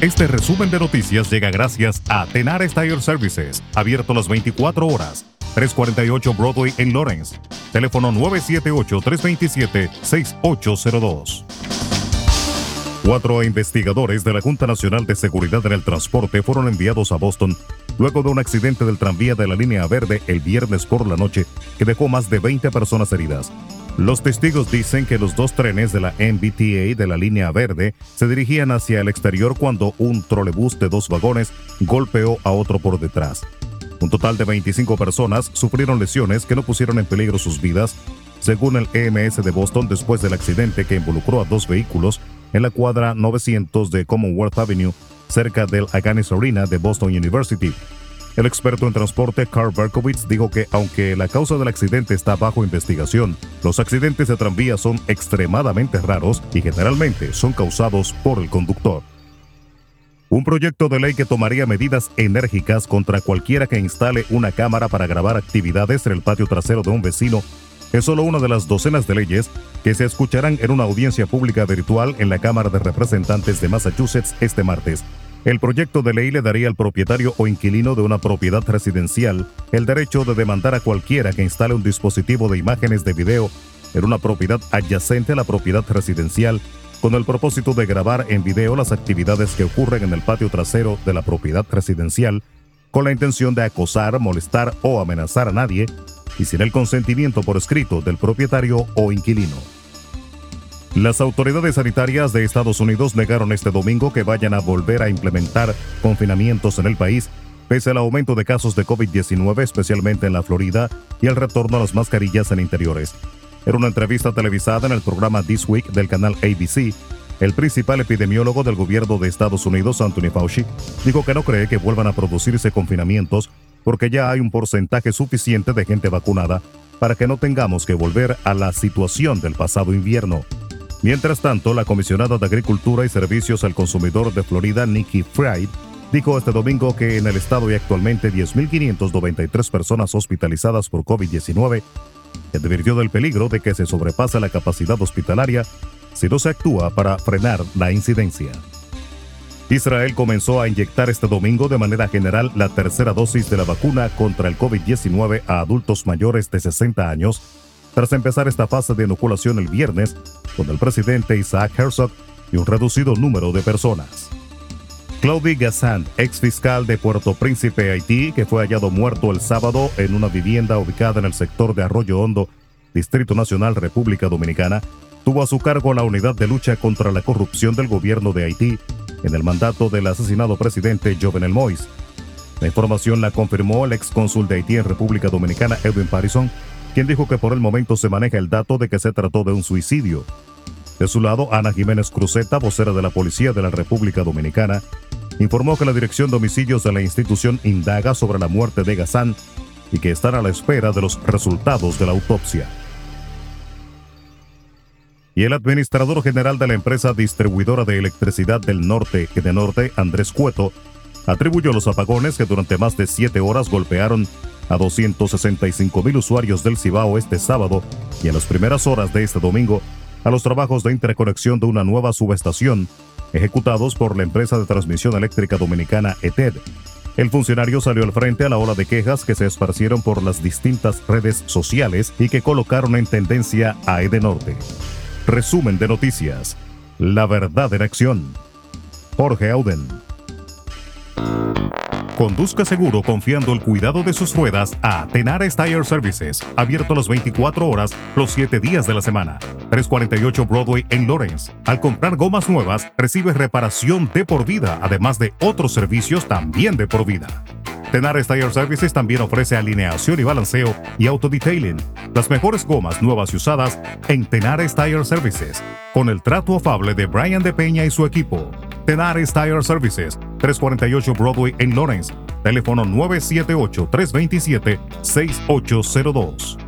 Este resumen de noticias llega gracias a Tenar Tire Services, abierto las 24 horas. 348 Broadway en Lawrence. Teléfono 978-327-6802. Cuatro investigadores de la Junta Nacional de Seguridad en el Transporte fueron enviados a Boston luego de un accidente del tranvía de la línea verde el viernes por la noche que dejó más de 20 personas heridas. Los testigos dicen que los dos trenes de la MBTA de la línea verde se dirigían hacia el exterior cuando un trolebús de dos vagones golpeó a otro por detrás. Un total de 25 personas sufrieron lesiones que no pusieron en peligro sus vidas, según el EMS de Boston después del accidente que involucró a dos vehículos en la cuadra 900 de Commonwealth Avenue, cerca del Aganis Arena de Boston University. El experto en transporte Carl Berkowitz dijo que aunque la causa del accidente está bajo investigación, los accidentes de tranvía son extremadamente raros y generalmente son causados por el conductor. Un proyecto de ley que tomaría medidas enérgicas contra cualquiera que instale una cámara para grabar actividades en el patio trasero de un vecino es solo una de las docenas de leyes que se escucharán en una audiencia pública virtual en la Cámara de Representantes de Massachusetts este martes. El proyecto de ley le daría al propietario o inquilino de una propiedad residencial el derecho de demandar a cualquiera que instale un dispositivo de imágenes de video en una propiedad adyacente a la propiedad residencial con el propósito de grabar en video las actividades que ocurren en el patio trasero de la propiedad residencial con la intención de acosar, molestar o amenazar a nadie y sin el consentimiento por escrito del propietario o inquilino. Las autoridades sanitarias de Estados Unidos negaron este domingo que vayan a volver a implementar confinamientos en el país, pese al aumento de casos de COVID-19, especialmente en la Florida, y el retorno a las mascarillas en interiores. En una entrevista televisada en el programa This Week del canal ABC, el principal epidemiólogo del gobierno de Estados Unidos, Anthony Fauci, dijo que no cree que vuelvan a producirse confinamientos porque ya hay un porcentaje suficiente de gente vacunada para que no tengamos que volver a la situación del pasado invierno. Mientras tanto, la comisionada de Agricultura y Servicios al Consumidor de Florida, Nikki Fried, dijo este domingo que en el estado hay actualmente 10.593 personas hospitalizadas por COVID-19 y advirtió del peligro de que se sobrepase la capacidad hospitalaria si no se actúa para frenar la incidencia. Israel comenzó a inyectar este domingo de manera general la tercera dosis de la vacuna contra el COVID-19 a adultos mayores de 60 años, tras empezar esta fase de inoculación el viernes con el presidente Isaac Herzog y un reducido número de personas. Claudie Gassan, ex fiscal de Puerto Príncipe, Haití, que fue hallado muerto el sábado en una vivienda ubicada en el sector de Arroyo Hondo, Distrito Nacional, República Dominicana, tuvo a su cargo la unidad de lucha contra la corrupción del gobierno de Haití en el mandato del asesinado presidente Jovenel Moïse. La información la confirmó el ex cónsul de Haití en República Dominicana, Edwin Parison, quien dijo que por el momento se maneja el dato de que se trató de un suicidio. De su lado, Ana Jiménez Cruzeta, vocera de la Policía de la República Dominicana, informó que la Dirección de Homicidios de la institución indaga sobre la muerte de Gazán y que están a la espera de los resultados de la autopsia y el administrador general de la empresa distribuidora de electricidad del norte y de norte, Andrés Cueto, atribuyó los apagones que durante más de siete horas golpearon a 265 mil usuarios del Cibao este sábado y en las primeras horas de este domingo a los trabajos de interconexión de una nueva subestación ejecutados por la empresa de transmisión eléctrica dominicana ETED. El funcionario salió al frente a la ola de quejas que se esparcieron por las distintas redes sociales y que colocaron en tendencia a Edenorte. Resumen de noticias. La verdad en acción. Jorge Auden. Conduzca seguro confiando el cuidado de sus ruedas a Tenares Tire Services, abierto las 24 horas, los 7 días de la semana. 348 Broadway en Lawrence. Al comprar gomas nuevas, recibe reparación de por vida, además de otros servicios también de por vida. Tenares Tire Services también ofrece alineación y balanceo y autodetailing. Las mejores gomas nuevas y usadas en Tenares Tire Services, con el trato afable de Brian de Peña y su equipo. Tenares Tire Services, 348 Broadway en Lawrence. Teléfono 978-327-6802.